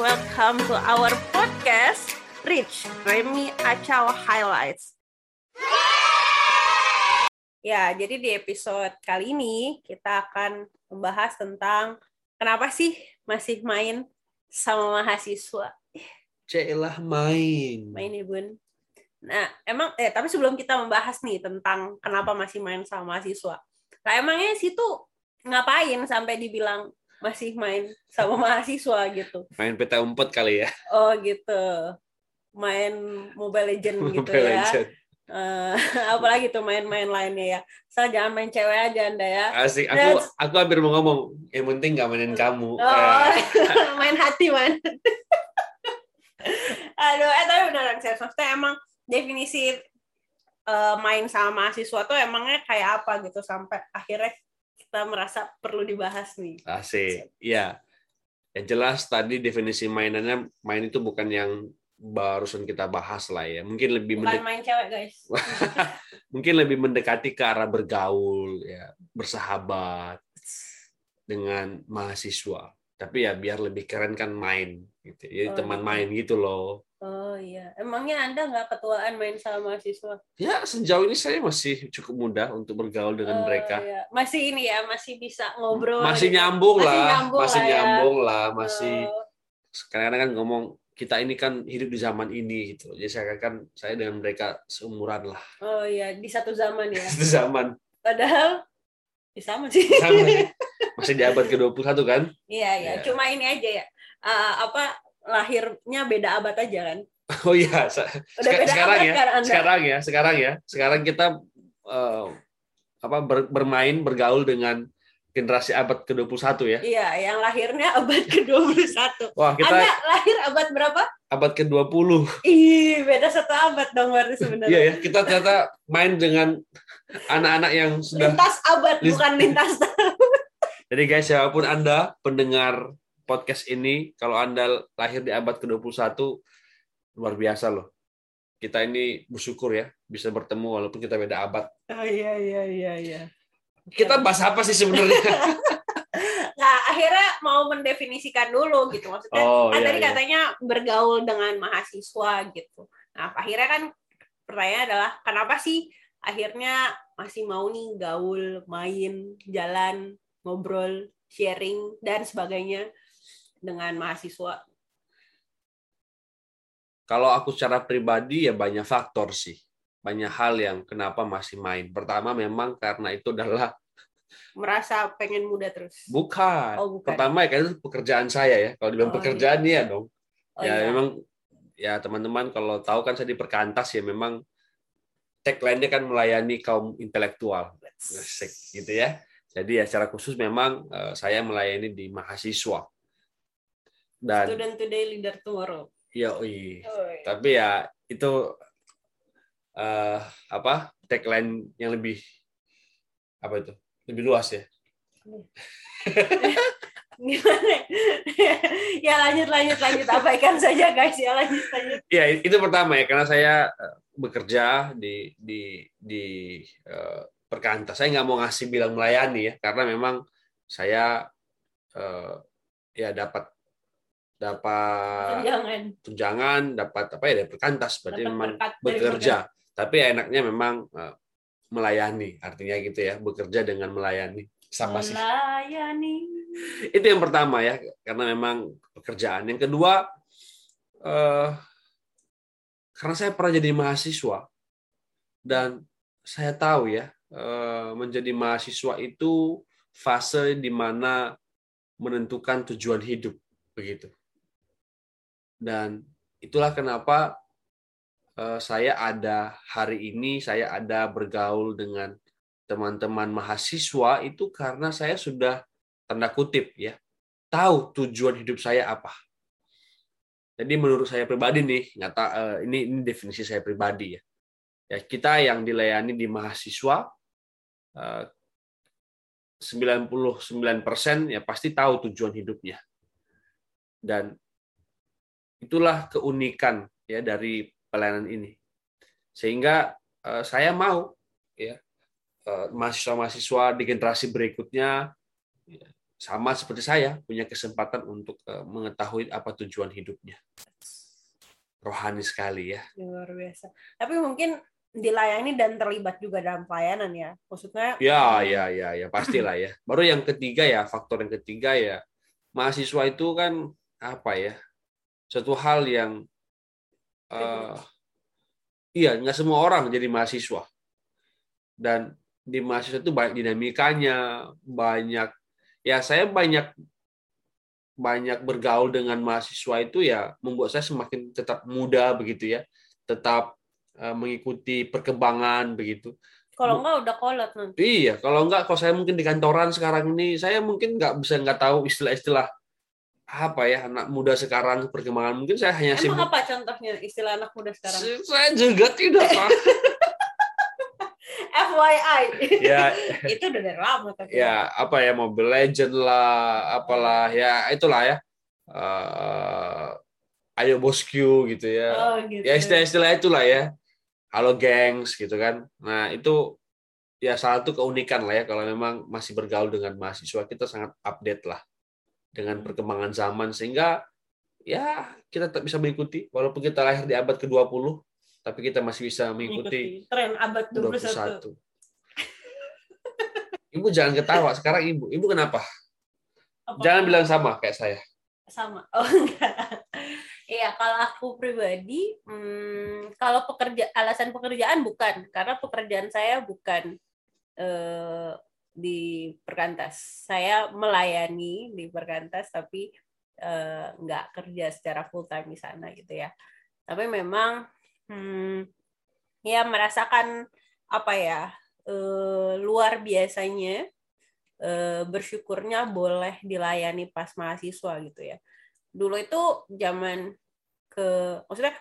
welcome to our podcast Rich Remy Acau Highlights. Ya, jadi di episode kali ini kita akan membahas tentang kenapa sih masih main sama mahasiswa. Celah main. Main ya, Bun. Nah, emang eh tapi sebelum kita membahas nih tentang kenapa masih main sama mahasiswa. Nah, emangnya situ ngapain sampai dibilang masih main sama mahasiswa gitu. Main peta umpet kali ya. Oh gitu. Main Mobile Legend gitu Mobile ya. Legend. Eh, apalagi tuh main-main lainnya ya. Saya jangan main cewek aja Anda ya. Asik. Aku Dan- aku hampir mau ngomong, yang penting gak mainin kamu. Oh, Eh, main hati man. Aduh, eh tapi beneran saya maksudnya emang definisi eh, main sama mahasiswa tuh emangnya kayak apa gitu sampai akhirnya kita merasa perlu dibahas nih. asik. Iya. Yang jelas tadi definisi mainannya main itu bukan yang barusan kita bahas lah ya. Mungkin lebih Bukan mendek- main cewek guys. mungkin lebih mendekati ke arah bergaul ya, bersahabat dengan mahasiswa. Tapi ya biar lebih keren kan main gitu. Jadi Oh, teman gitu. main gitu loh. Oh iya, emangnya anda nggak ketuaan main sama mahasiswa? Ya, sejauh ini saya masih cukup mudah untuk bergaul dengan Oh, mereka. iya. Masih ini ya, masih bisa ngobrol. Masih gitu. nyambung Masih lah, nyambung masih lah ya. nyambung lah, masih Oh, kadang-kadang kan ngomong kita ini kan hidup di zaman ini gitu. Jadi saya kan saya dengan mereka seumuran lah. oh iya, di satu zaman ya. Itu zaman Padahal ya sama sih. sama sih. Masih di abad ke-21 kan? Iya iya, Iya. cuma ini aja ya. eh, apa lahirnya beda abad aja kan? Oh iya, Udah beda sekarang abad ya. kan Anda? Sekarang ya, sekarang ya. Sekarang kita eh, apa ber- bermain bergaul dengan generasi abad ke-21 ya. Iya, yang lahirnya abad ke-21. Wah, kita Anda lahir abad berapa? abad ke-20. Ih, beda satu abad dong berarti sebenarnya. Iya ya, kita ternyata main dengan anak-anak yang sudah Lintas abad bukan lintas Jadi guys, siapa pun Anda pendengar podcast ini, kalau Anda lahir di abad ke-21, luar biasa loh. Kita ini bersyukur ya, bisa bertemu walaupun kita beda abad. Oh iya iya iya iya. Kita bahas apa sih sebenarnya? Nah, akhirnya mau mendefinisikan dulu gitu maksudnya. Oh, kan iya, tadi iya. katanya bergaul dengan mahasiswa gitu. Nah, akhirnya kan pertanyaannya adalah kenapa sih akhirnya masih mau nih gaul, main, jalan, ngobrol, sharing dan sebagainya dengan mahasiswa. Kalau aku secara pribadi ya banyak faktor sih. Banyak hal yang kenapa masih main. Pertama memang karena itu adalah Merasa pengen muda terus. bukan. Oh, bukan. Pertama ya karena itu pekerjaan saya ya. Kalau dibilang Oh, pekerjaan ya dong. Oh, ya iya. memang ya teman-teman kalau tahu kan saya di perkantas ya memang tagline-nya kan melayani kaum intelektual Asik, gitu ya jadi ya secara khusus memang eh, saya melayani di mahasiswa dan Student today, leader tomorrow. Oh, iya. tapi ya itu eh, apa tagline yang lebih apa itu lebih luas ya Gimana? ya lanjut lanjut lanjut abaikan saja guys ya lanjut lanjut. ya itu pertama ya karena saya eh, bekerja di di di eh, perkantas saya nggak mau ngasih bilang melayani ya karena memang saya eh, ya dapat dapat Jangan. tunjangan dapat apa ya dari perkantas berarti Dapat memang bekerja. tapi enaknya memang eh, melayani. Artinya gitu ya bekerja dengan melayani. Sama sih? Melayani. itu yang pertama ya karena memang pekerjaan. Yang kedua eh, karena saya pernah jadi mahasiswa. Dan saya tahu ya eh, menjadi mahasiswa itu fase di mana menentukan tujuan hidup. Begitu dan itulah kenapa eh, saya ada hari ini saya ada bergaul dengan teman-teman mahasiswa itu karena saya sudah tanda kutip ya tahu tujuan hidup saya apa. Jadi menurut saya pribadi nih, nyata eh, ini ini definisi saya pribadi ya. Ya kita yang dilayani di mahasiswa eh, 99% ya pasti tahu tujuan hidupnya. Dan itulah keunikan ya dari pelayanan ini. Sehingga eh, saya mau ya eh, mahasiswa-mahasiswa di generasi berikutnya ya, sama seperti saya punya kesempatan untuk uh, mengetahui apa tujuan hidupnya. Rohani sekali ya. Luar biasa. Tapi mungkin dilayani dan terlibat juga dalam pelayanan ya. Maksudnya Ya, ya, ya, ya pastilah ya. Baru yang ketiga ya, faktor yang ketiga ya mahasiswa itu kan apa ya? Satu hal yang uh, iya, nggak semua orang jadi mahasiswa. Dan di mahasiswa itu banyak dinamikanya, banyak ya saya banyak banyak bergaul dengan mahasiswa itu ya membuat saya semakin tetap muda begitu ya, tetap uh, mengikuti perkembangan begitu. Kalau enggak udah kolot nanti. Iya, kalau enggak kalau saya mungkin di kantoran sekarang ini saya mungkin nggak bisa nggak tahu istilah-istilah apa ya anak muda sekarang perkembangan mungkin saya hanya Emang sibuk. apa contohnya istilah anak muda sekarang? Saya juga tidak tahu. FYI. Ya. itu udah dari lama tapi. Ya, apa ya Mobile Legend lah, apalah ya itulah ya. Uh, ayo bosku gitu ya. Oh, gitu. Ya istilah-istilah itulah ya. Halo gengs gitu kan. Nah, itu ya salah satu keunikan lah ya kalau memang masih bergaul dengan mahasiswa kita sangat update lah dengan perkembangan zaman sehingga ya kita tetap bisa mengikuti walaupun kita lahir di abad ke-20 tapi kita masih bisa mengikuti, tren abad 21. 21. Ibu jangan ketawa sekarang Ibu. Ibu kenapa? Apa? Jangan bilang sama kayak saya. Sama. Oh enggak. Iya, kalau aku pribadi, hmm, kalau pekerja alasan pekerjaan bukan, karena pekerjaan saya bukan eh, di perkantas. Saya melayani di perkantas, tapi eh, nggak kerja secara full time di sana gitu ya. Tapi memang hmm, ya merasakan apa ya eh, luar biasanya eh, bersyukurnya boleh dilayani pas mahasiswa gitu ya dulu itu zaman ke maksudnya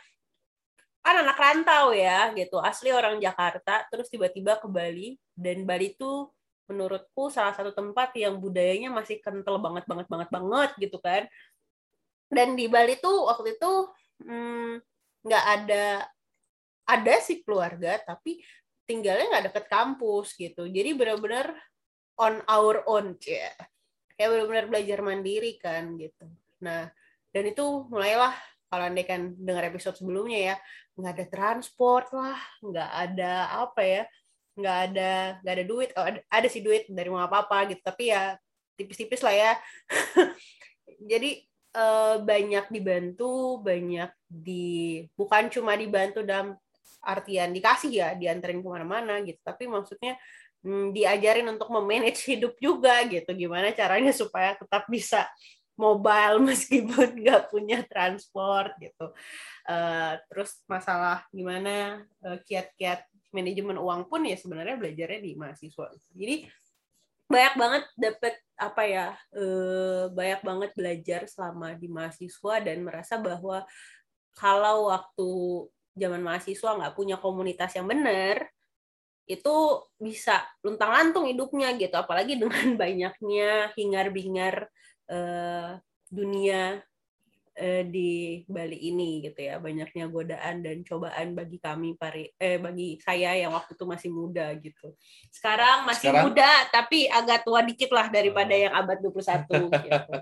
kan anak rantau ya gitu asli orang Jakarta terus tiba-tiba ke Bali dan Bali itu menurutku salah satu tempat yang budayanya masih kental banget banget banget banget gitu kan. Dan di Bali tuh waktu itu hmm, nggak hmm, ada ada sih keluarga tapi tinggalnya nggak deket kampus gitu. Jadi benar-benar on our own ya kayak benar-benar belajar mandiri kan gitu. Nah dan itu mulailah kalau anda kan dengar episode sebelumnya ya nggak ada transport lah nggak ada apa ya nggak ada nggak ada duit oh, ada, ada sih duit dari mau apa apa gitu tapi ya tipis-tipis lah ya. Jadi eh, banyak dibantu banyak di bukan cuma dibantu dalam artian dikasih ya dianterin ke mana-mana gitu tapi maksudnya hmm, diajarin untuk memanage hidup juga gitu gimana caranya supaya tetap bisa mobile meskipun nggak punya transport gitu. Uh, terus masalah gimana uh, kiat-kiat manajemen uang pun ya sebenarnya belajarnya di mahasiswa. Jadi banyak banget dapat apa ya uh, banyak banget belajar selama di mahasiswa dan merasa bahwa kalau waktu zaman mahasiswa nggak punya komunitas yang benar itu bisa luntang lantung hidupnya gitu. Apalagi dengan banyaknya hingar bingar eh, dunia eh, di Bali ini gitu ya. Banyaknya godaan dan cobaan bagi kami pari eh bagi saya yang waktu itu masih muda gitu. Sekarang masih sekarang? muda tapi agak tua dikit lah daripada oh. yang abad 21 gitu.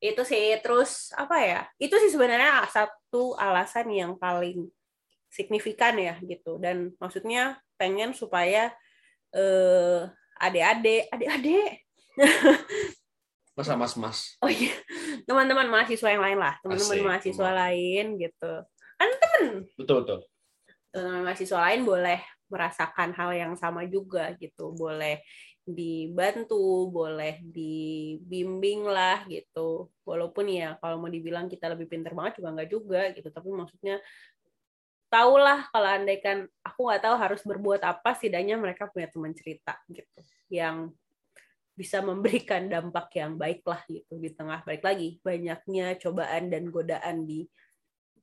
Itu sih terus apa ya? Itu sih sebenarnya satu alasan yang paling signifikan ya gitu. Dan maksudnya pengen supaya eh, adik-adik adik-adik masa mas-mas oh iya teman-teman mahasiswa yang lain lah teman-teman mahasiswa teman. lain gitu kan teman betul betul teman mahasiswa lain boleh merasakan hal yang sama juga gitu boleh dibantu, boleh dibimbing lah gitu. Walaupun ya kalau mau dibilang kita lebih pinter banget juga nggak juga gitu. Tapi maksudnya tahulah kalau andaikan aku nggak tahu harus berbuat apa setidaknya mereka punya teman cerita gitu yang bisa memberikan dampak yang baik lah gitu di tengah balik lagi banyaknya cobaan dan godaan di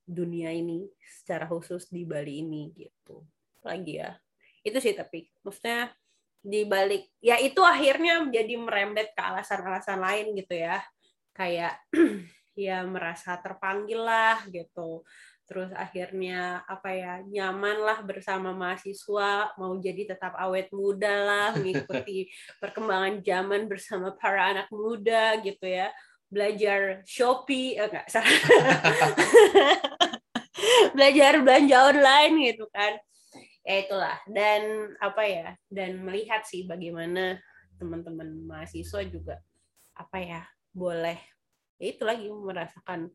dunia ini secara khusus di Bali ini gitu. Lagi ya. Itu sih tapi maksudnya di balik ya itu akhirnya menjadi merembet ke alasan-alasan lain gitu ya. Kayak ya merasa terpanggil lah gitu terus akhirnya apa ya nyaman lah bersama mahasiswa mau jadi tetap awet muda lah mengikuti perkembangan zaman bersama para anak muda gitu ya. Belajar Shopee eh, enggak salah. Belajar belanja online gitu kan. Ya itulah dan apa ya dan melihat sih bagaimana teman-teman mahasiswa juga apa ya boleh ya itu lagi merasakan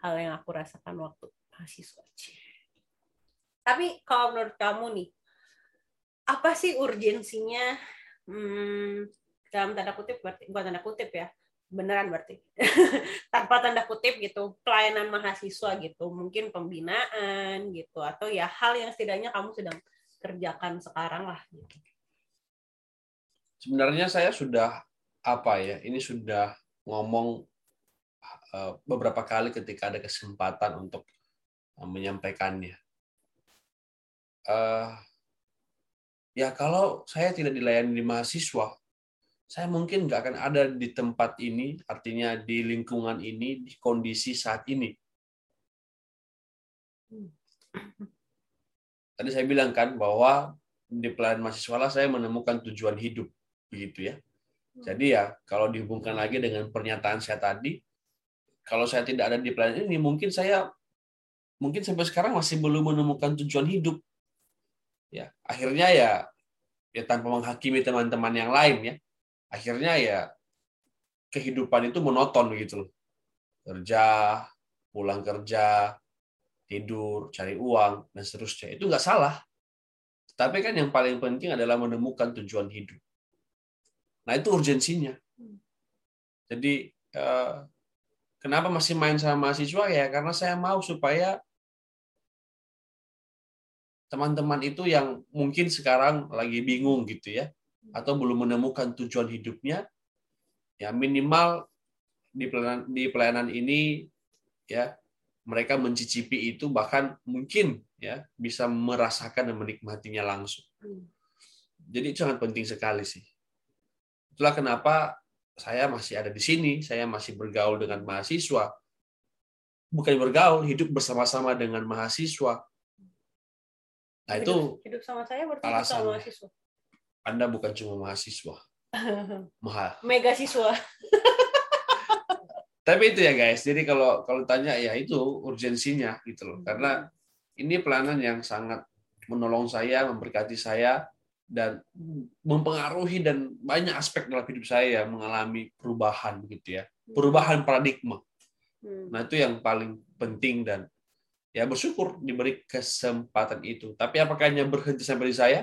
hal yang aku rasakan waktu mahasiswa. Tapi kalau menurut kamu nih, apa sih urgensinya hmm, dalam tanda kutip berarti bukan tanda kutip ya beneran berarti tanpa tanda kutip gitu pelayanan mahasiswa gitu mungkin pembinaan gitu atau ya hal yang setidaknya kamu sedang kerjakan sekarang lah gitu. sebenarnya saya sudah apa ya ini sudah ngomong uh, beberapa kali ketika ada kesempatan untuk menyampaikannya. Uh, ya kalau saya tidak dilayani di mahasiswa, saya mungkin nggak akan ada di tempat ini, artinya di lingkungan ini, di kondisi saat ini. Tadi saya bilang kan bahwa di pelayanan mahasiswa lah saya menemukan tujuan hidup, begitu ya. Jadi ya kalau dihubungkan lagi dengan pernyataan saya tadi, kalau saya tidak ada di pelayanan ini, mungkin saya mungkin sampai sekarang masih belum menemukan tujuan hidup. Ya, akhirnya ya ya tanpa menghakimi teman-teman yang lain ya. Akhirnya ya kehidupan itu monoton gitu loh. Kerja, pulang kerja, tidur, cari uang dan seterusnya. Itu nggak salah. Tapi kan yang paling penting adalah menemukan tujuan hidup. Nah, itu urgensinya. Jadi eh, kenapa masih main sama mahasiswa ya? Karena saya mau supaya teman-teman itu yang mungkin sekarang lagi bingung gitu ya atau belum menemukan tujuan hidupnya ya minimal di pelayanan di pelayanan ini ya mereka mencicipi itu bahkan mungkin ya bisa merasakan dan menikmatinya langsung. Jadi itu sangat penting sekali sih. Itulah kenapa saya masih ada di sini, saya masih bergaul dengan mahasiswa. Bukan bergaul, hidup bersama-sama dengan mahasiswa Nah, itu hidup sama saya berarti alasan. sama mahasiswa. Anda bukan cuma mahasiswa. Mahal. Mega siswa. Tapi itu ya guys. Jadi kalau kalau tanya ya itu urgensinya gitu loh. Karena ini pelayanan yang sangat menolong saya, memberkati saya dan mempengaruhi dan banyak aspek dalam hidup saya mengalami perubahan gitu ya. Perubahan paradigma. Hmm. Nah, itu yang paling penting dan ya bersyukur diberi kesempatan itu. Tapi apakah hanya berhenti sampai di saya?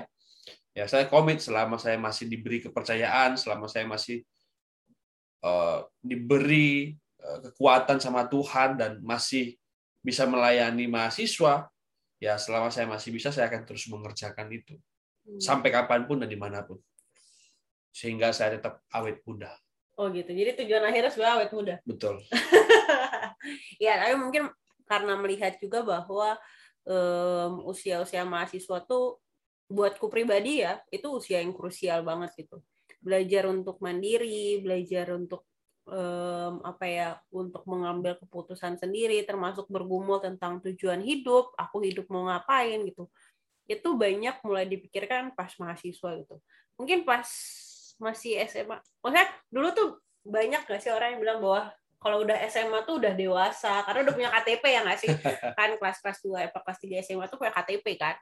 Ya saya komit selama saya masih diberi kepercayaan, selama saya masih uh, diberi uh, kekuatan sama Tuhan dan masih bisa melayani mahasiswa, ya selama saya masih bisa saya akan terus mengerjakan itu hmm. sampai kapan pun dan di mana pun, sehingga saya tetap awet muda. Oh gitu. Jadi tujuan akhirnya sebenarnya awet muda. Betul. ya, tapi mungkin karena melihat juga bahwa um, usia-usia mahasiswa tuh buatku pribadi ya itu usia yang krusial banget gitu. Belajar untuk mandiri belajar untuk um, apa ya untuk mengambil keputusan sendiri termasuk bergumul tentang tujuan hidup aku hidup mau ngapain gitu. Itu banyak mulai dipikirkan pas mahasiswa gitu. Mungkin pas masih SMA maksudnya dulu tuh banyak gak sih orang yang bilang bahwa kalau udah SMA tuh udah dewasa karena udah punya KTP ya nggak sih? Kan kelas kelas dua apa kelas tiga SMA tuh punya KTP kan?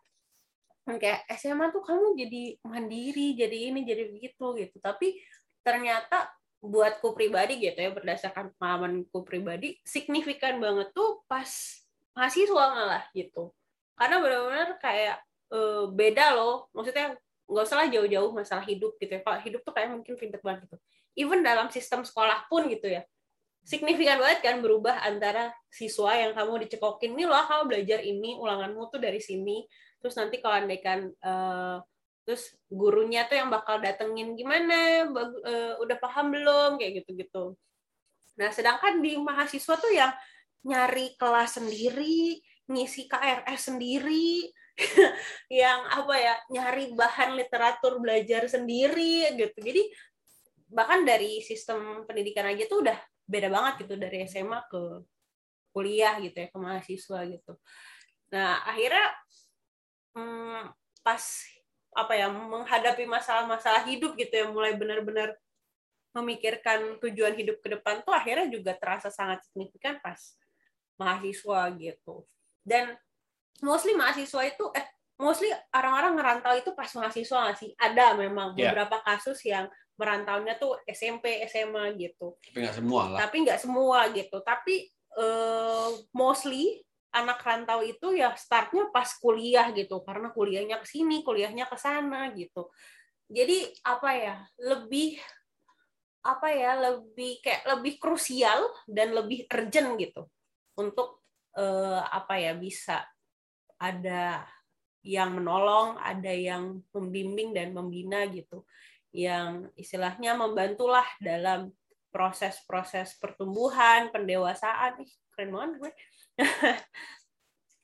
Kayak SMA tuh kamu jadi mandiri jadi ini jadi begitu gitu. Tapi ternyata buatku pribadi gitu ya berdasarkan pengalamanku pribadi signifikan banget tuh pas mahasiswa malah gitu. Karena benar-benar kayak e, beda loh. Maksudnya nggak usah lah jauh-jauh masalah hidup gitu ya. Kalau hidup tuh kayak mungkin ribet banget gitu. Even dalam sistem sekolah pun gitu ya signifikan banget kan berubah antara siswa yang kamu dicekokin nih loh kamu belajar ini ulanganmu tuh dari sini. Terus nanti kalau andaikan uh, terus gurunya tuh yang bakal datengin gimana? Uh, udah paham belum? Kayak gitu-gitu. Nah sedangkan di mahasiswa tuh yang nyari kelas sendiri ngisi KRS sendiri yang apa ya nyari bahan literatur belajar sendiri gitu. Jadi bahkan dari sistem pendidikan aja tuh udah beda banget gitu dari SMA ke kuliah gitu ya ke mahasiswa gitu. Nah akhirnya hmm, pas apa ya menghadapi masalah-masalah hidup gitu ya mulai benar-benar memikirkan tujuan hidup ke depan tuh akhirnya juga terasa sangat signifikan pas mahasiswa gitu. Dan mostly mahasiswa itu eh mostly orang-orang ngerantau itu pas mahasiswa nggak sih? Ada memang Yeah. beberapa kasus yang merantaunya tuh SMP SMA gitu. Tapi nggak semua lah. tapi nggak semua gitu. Tapi eh, mostly anak rantau itu ya startnya pas kuliah gitu. Karena kuliahnya ke sini kuliahnya ke sana gitu. Jadi apa ya lebih apa ya lebih kayak lebih krusial dan lebih urgent gitu. Untuk eh, apa ya bisa ada yang menolong ada yang membimbing dan membina gitu yang istilahnya membantulah dalam proses-proses pertumbuhan, pendewasaan. Ih, keren banget gue.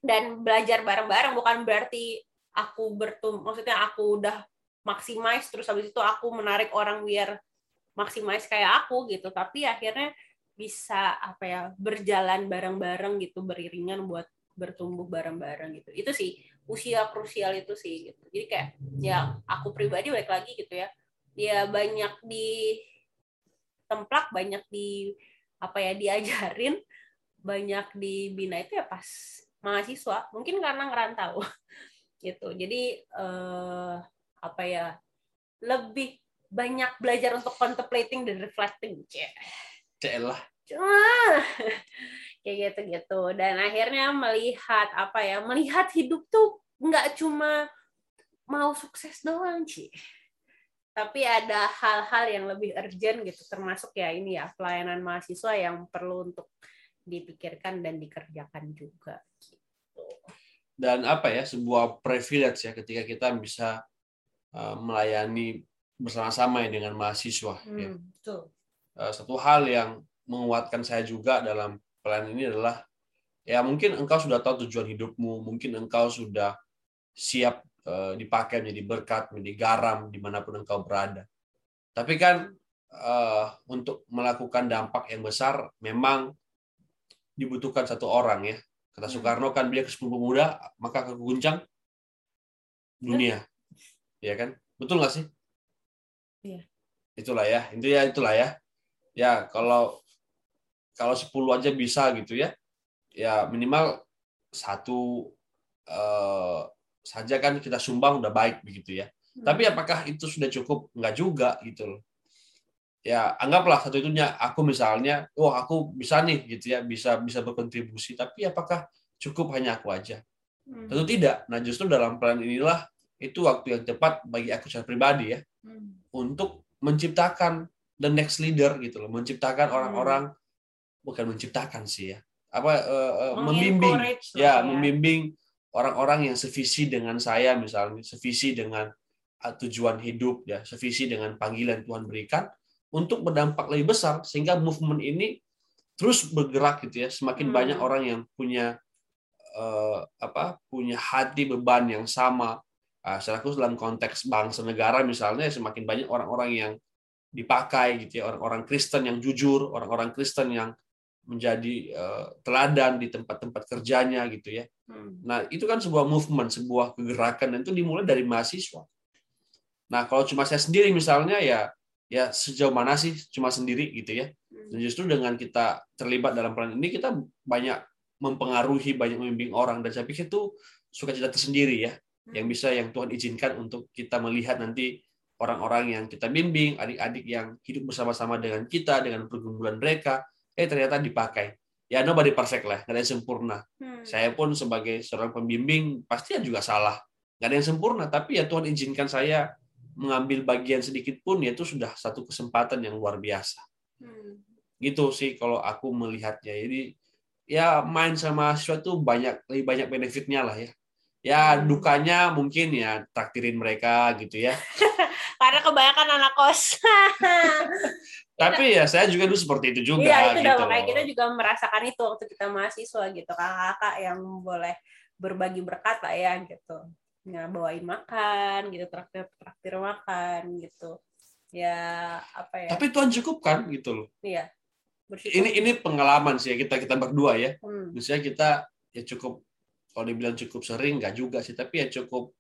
Dan belajar bareng-bareng bukan berarti aku bertum maksudnya aku udah maximize terus habis itu aku menarik orang biar maximize kayak aku gitu, tapi akhirnya bisa apa ya berjalan bareng-bareng gitu beriringan buat bertumbuh bareng-bareng gitu. Itu sih usia krusial itu sih gitu. Jadi kayak ya aku pribadi balik lagi gitu ya. Ya banyak di templak banyak di apa ya diajarin banyak dibina itu ya pas mahasiswa mungkin karena ngerantau gitu jadi eh, apa ya lebih banyak belajar untuk contemplating dan reflecting. Celah. Cuma kayak gitu gitu dan akhirnya melihat apa ya melihat hidup tuh nggak cuma mau sukses doang sih tapi ada hal-hal yang lebih urgent gitu termasuk ya ini ya pelayanan mahasiswa yang perlu untuk dipikirkan dan dikerjakan juga gitu. Dan apa ya, sebuah privilege ya ketika kita bisa uh, melayani bersama-sama ya dengan mahasiswa. ya. Hmm, betul. Uh, satu hal yang menguatkan saya juga dalam pelayanan ini adalah ya mungkin engkau sudah tahu tujuan hidupmu, mungkin engkau sudah siap dipakai menjadi berkat, menjadi garam di mana pun engkau berada. Tapi kan eh, untuk melakukan dampak yang besar memang dibutuhkan satu orang ya. Kata Hmm. Soekarno kan dia ke 10 pemuda maka keguncang dunia. Ya kan? Betul nggak sih? Iya. Itulah ya. Itu ya itulah ya. Ya kalau kalau 10 aja bisa gitu ya. Ya minimal satu eh, saja kan kita sumbang udah baik begitu ya. Tapi apakah itu sudah cukup? Enggak juga gitu loh. Ya, anggaplah satu itunya aku misalnya, oh aku bisa nih gitu ya, bisa bisa berkontribusi, tapi apakah cukup hanya aku aja? Hmm. Tentu tidak. Nah, justru dalam peran inilah itu waktu yang tepat bagi aku secara pribadi ya Hmm. untuk menciptakan the next leader gitu loh, menciptakan Hmm. orang-orang bukan menciptakan sih ya. Apa eh, membimbing lah ya, membimbing orang-orang yang sevisi dengan saya misalnya, sevisi dengan uh, tujuan hidup ya, sevisi dengan panggilan Tuhan berikan untuk berdampak lebih besar sehingga movement ini terus bergerak gitu ya. Semakin Hmm. banyak orang yang punya eh, apa? punya hati beban yang sama. Uh, secara khusus dalam konteks bangsa negara misalnya semakin banyak orang-orang yang dipakai gitu ya, orang-orang Kristen yang jujur, orang-orang Kristen yang menjadi eh, teladan di tempat-tempat kerjanya gitu ya. Hmm. Nah, itu kan sebuah movement, sebuah kegerakan dan itu dimulai dari mahasiswa. Nah, kalau cuma saya sendiri misalnya ya ya sejauh mana sih cuma sendiri gitu ya. Dan justru dengan kita terlibat dalam peran ini kita banyak mempengaruhi, banyak membimbing orang dan saya pikir itu sukacita tersendiri ya yang bisa yang Tuhan izinkan untuk kita melihat nanti orang-orang yang kita bimbing, adik-adik yang hidup bersama-sama dengan kita dengan pergumulan mereka, eh ternyata dipakai. Ya nobody perfect lah, nggak ada yang sempurna. Hmm. Saya pun sebagai seorang pembimbing pasti juga salah. Nggak ada yang sempurna, tapi ya Tuhan izinkan saya mengambil bagian sedikit pun, ya itu sudah satu kesempatan yang luar biasa. Hmm. Gitu sih kalau aku melihatnya. Jadi ya main sama mahasiswa itu banyak lebih banyak benefitnya lah ya. Ya dukanya mungkin ya traktirin mereka gitu ya. Karena kebanyakan anak kos. Tapi ya saya juga dulu seperti itu juga Iya, itu udah gitu. makanya loh. kita juga merasakan itu waktu kita mahasiswa gitu. Kakak-kakak yang boleh berbagi berkat lah ya gitu. Ya, bawain makan gitu, traktir traktir makan gitu. Ya, apa ya? Tapi Tuhan cukup kan gitu loh. Iya. bersyukur. ini ini pengalaman sih ya kita kita berdua ya. Hmm. Misalnya kita ya cukup kalau dibilang cukup sering nggak juga sih, tapi ya cukup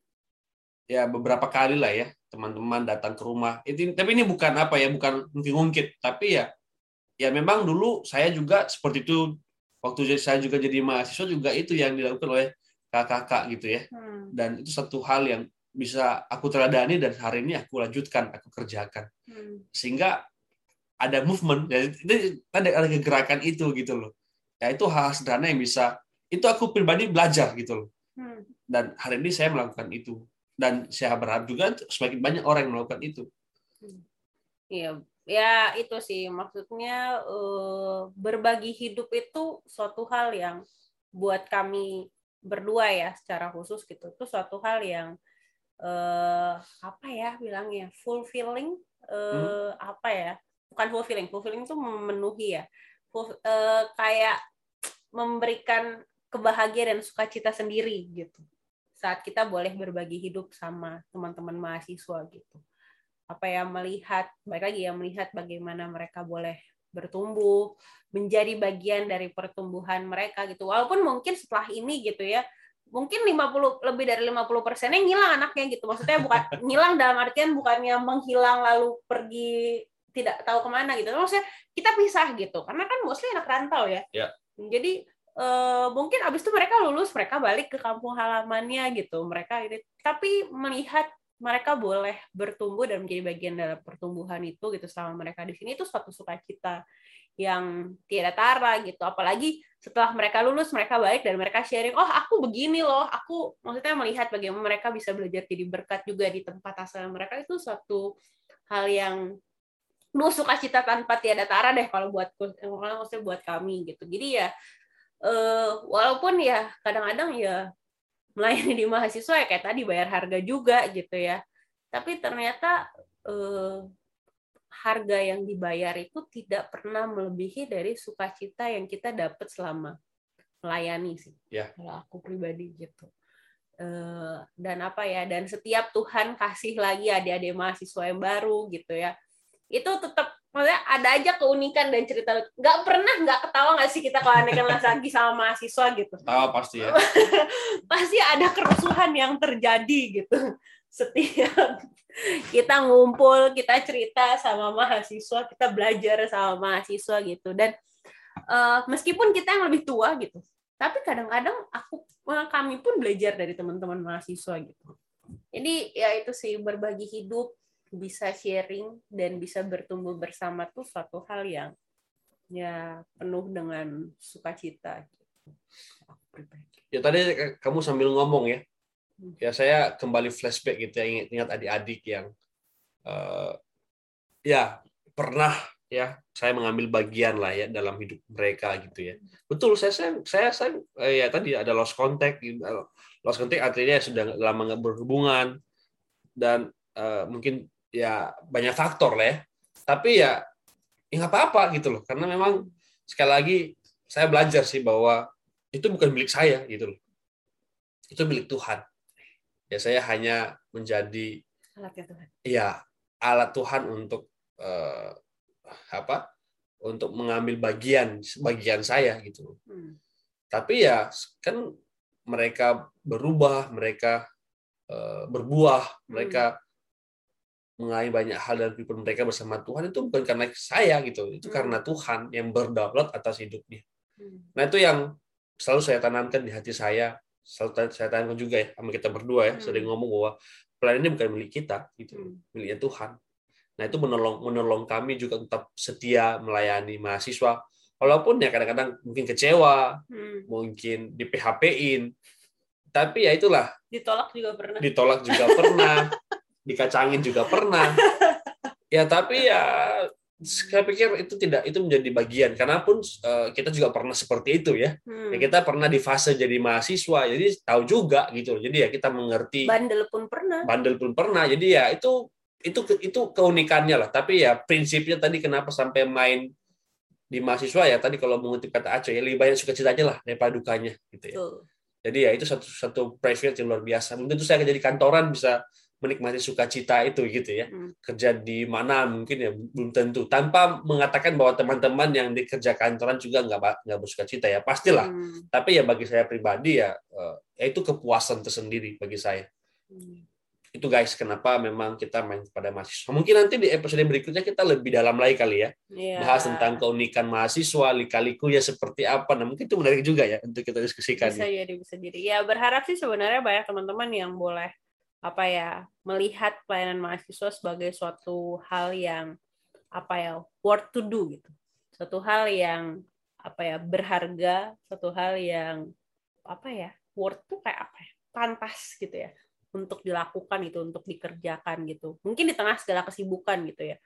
ya beberapa kali lah ya teman-teman datang ke rumah. Itu tapi ini bukan apa ya, bukan mungkin-mungkin, tapi ya ya memang dulu saya juga seperti itu waktu saya juga jadi mahasiswa juga itu yang dilakukan oleh kakak-kakak gitu ya. Hmm. Dan itu satu hal yang bisa aku teladani dan hari ini aku lanjutkan, aku kerjakan. Hmm. Sehingga ada movement, ya, itu ada, ada kegerakan itu gitu loh. Ya itu hal sederhana yang bisa, itu aku pribadi belajar gitu loh. Hmm. Dan hari ini saya melakukan itu. Dan saya berharap juga semakin banyak orang yang melakukan itu. Iya, ya itu sih maksudnya eh, berbagi hidup itu suatu hal yang buat kami berdua ya secara khusus gitu. Itu suatu hal yang eh apa ya bilangnya fulfilling eh apa ya? Bukan fulfilling, fulfilling itu memenuhi ya. Ful- eh, kayak memberikan kebahagiaan dan sukacita sendiri gitu. Saat kita boleh berbagi hidup sama teman-teman mahasiswa gitu. Apa ya melihat baik lagi ya melihat bagaimana mereka boleh bertumbuh menjadi bagian dari pertumbuhan mereka gitu. Walaupun mungkin setelah ini gitu ya mungkin 50 lebih dari 50 persennya ngilang anaknya gitu. Maksudnya bukan ngilang dalam artian bukannya menghilang lalu pergi tidak tahu ke mana gitu. Maksudnya kita pisah gitu karena kan mostly anak rantau ya. Ya. jadi eh, mungkin abis itu mereka lulus mereka balik ke kampung halamannya gitu. Mereka ini tapi melihat mereka boleh bertumbuh dan menjadi bagian dalam pertumbuhan itu gitu selama mereka di sini itu suatu sukacita yang tiada tara gitu. Apalagi setelah mereka lulus mereka balik dan mereka sharing oh aku begini loh. Aku maksudnya melihat bagaimana mereka bisa belajar jadi berkat juga di tempat asal mereka itu suatu hal yang lu sukacita tanpa tiada tara deh kalau buat kalau maksudnya buat kami gitu. Jadi ya eh, walaupun ya kadang-kadang ya melayani di mahasiswa ya kayak tadi bayar harga juga gitu ya. Tapi ternyata eh, harga yang dibayar itu tidak pernah melebihi dari sukacita yang kita dapat selama melayani sih. Ya. Kalau aku pribadi gitu. Eh, dan apa ya? Dan setiap Tuhan kasih lagi adik-adik mahasiswa yang baru gitu ya. Itu tetap maksudnya ada aja keunikan dan cerita nggak pernah nggak ketawa nggak sih kita kalau anehkan lagi sama mahasiswa gitu? Tahu pasti ya. pasti ada kerusuhan yang terjadi gitu. Setiap kita ngumpul kita cerita sama mahasiswa kita belajar sama mahasiswa gitu. Dan eh, meskipun kita yang lebih tua gitu tapi kadang-kadang aku kami pun belajar dari teman-teman mahasiswa gitu. Jadi ya itu sih berbagi hidup bisa sharing dan bisa bertumbuh bersama tuh suatu hal yang ya penuh dengan sukacita gitu. Ya tadi kamu sambil ngomong ya. Ya saya kembali flashback gitu ya ingat, ingat adik-adik yang eh, ya pernah ya saya mengambil bagian lah ya dalam hidup mereka gitu ya. Betul saya saya saya, saya eh, ya tadi ada lost contact lost contact artinya sudah lama nggak berhubungan dan eh, mungkin ya banyak faktor lah ya. Tapi ya ya nggak apa-apa gitu loh karena memang sekali lagi saya belajar sih bahwa itu bukan milik saya gitu loh itu milik Tuhan ya saya hanya menjadi Alatnya Tuhan. ya alat Tuhan untuk eh, apa untuk mengambil bagian bagian saya gitu Hmm. tapi ya kan mereka berubah mereka eh, berbuah mereka mengalami banyak hal dalam kehidupan mereka bersama Tuhan itu bukan karena saya gitu itu Hmm. karena Tuhan yang berdaulat atas hidupnya Hmm. Nah itu yang selalu saya tanamkan di hati saya, selalu saya tanamkan juga ya sama kita berdua ya, Hmm. sering ngomong bahwa pelayanan ini bukan milik kita, gitu, Hmm. miliknya Tuhan. Nah itu menolong menolong kami juga tetap setia melayani mahasiswa, walaupun ya kadang-kadang mungkin kecewa, Hmm. mungkin di PHP-in, tapi ya itulah Ditolak juga pernah. ditolak juga pernah, dikacangin juga pernah. Ya tapi ya saya pikir itu tidak itu menjadi bagian karena pun eh, kita juga pernah seperti itu ya. Hmm. Ya, kita pernah di fase jadi mahasiswa, jadi tahu juga gitu. Jadi ya kita mengerti Bandel pun pernah. bandel pun pernah. Jadi ya itu itu itu keunikannya lah. Tapi ya prinsipnya tadi kenapa sampai main di mahasiswa ya tadi kalau mengutip kata Aco ya lebih banyak sukacitanya lah daripada dukanya gitu ya. Tuh. Jadi ya itu satu satu privilege yang luar biasa. Mungkin itu saya kerja di kantoran bisa menikmati sukacita itu gitu ya. Hmm. Kerja di mana mungkin ya belum tentu. Tanpa mengatakan bahwa teman-teman yang dikerja kantoran juga nggak nggak bersukacita ya. Pastilah. Hmm. Tapi ya bagi saya pribadi ya, eh, ya itu kepuasan tersendiri bagi saya. Hmm. Itu guys, kenapa memang kita main pada mahasiswa. Mungkin nanti di episode berikutnya kita lebih dalam lagi kali ya. Iya. Bahas tentang keunikan mahasiswa, lika-liku ya seperti apa. Nah mungkin itu menarik juga ya untuk kita diskusikan. bisa jadi bisa jadi ya berharap sih sebenarnya banyak teman-teman yang boleh apa ya melihat pelayanan mahasiswa sebagai suatu hal yang apa ya worth to do gitu. Suatu hal yang apa ya berharga suatu hal yang apa ya worth tuh kayak apa ya pantas gitu ya untuk dilakukan itu untuk dikerjakan gitu. Mungkin di tengah segala kesibukan gitu ya.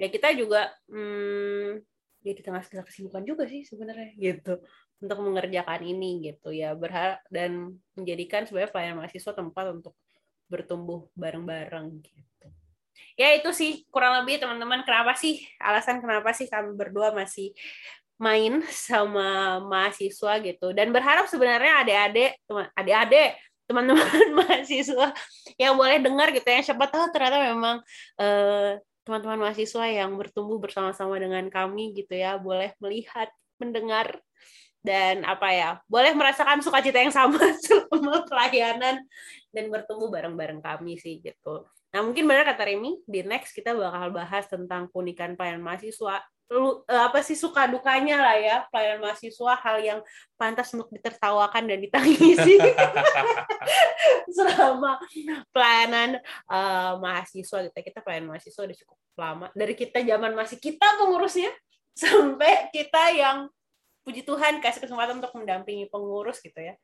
Ya kita juga hmm, ya di tengah segala kesibukan juga sih sebenarnya gitu untuk mengerjakan ini gitu ya. Berharap dan menjadikan sebenarnya pelayanan mahasiswa tempat untuk bertumbuh bareng-bareng gitu. Ya itu sih kurang lebih teman-teman kenapa sih alasan kenapa sih kami berdua masih main sama mahasiswa gitu. Dan berharap sebenarnya adik-adik adik-adik teman-teman mahasiswa yang boleh dengar gitu ya. Siapa tahu ternyata memang eh, teman-teman mahasiswa yang bertumbuh bersama-sama dengan kami gitu ya. Boleh melihat mendengar dan apa ya boleh merasakan sukacita yang sama selama pelayanan dan bertumbuh bareng-bareng kami sih gitu. Nah mungkin benar kata Remy di next kita bakal bahas tentang keunikan pelayanan mahasiswa lu eh, apa sih suka dukanya lah ya pelayanan mahasiswa hal yang pantas untuk ditertawakan dan ditangisi selama pelayanan eh, mahasiswa gitu kita pelayanan mahasiswa udah cukup lama dari kita zaman masih kita pengurusnya sampai kita yang puji Tuhan kasih kesempatan untuk mendampingi pengurus gitu ya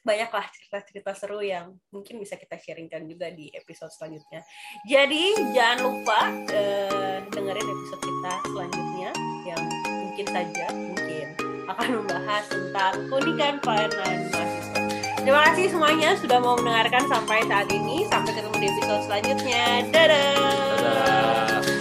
banyaklah cerita-cerita seru yang mungkin bisa kita sharingkan juga di episode selanjutnya. Jadi jangan lupa eh, dengerin episode kita selanjutnya yang mungkin saja mungkin akan membahas tentang keunikan pelayanan mahasiswa. Terima kasih semuanya sudah mau mendengarkan sampai saat ini. Sampai ketemu di episode selanjutnya. Dadah.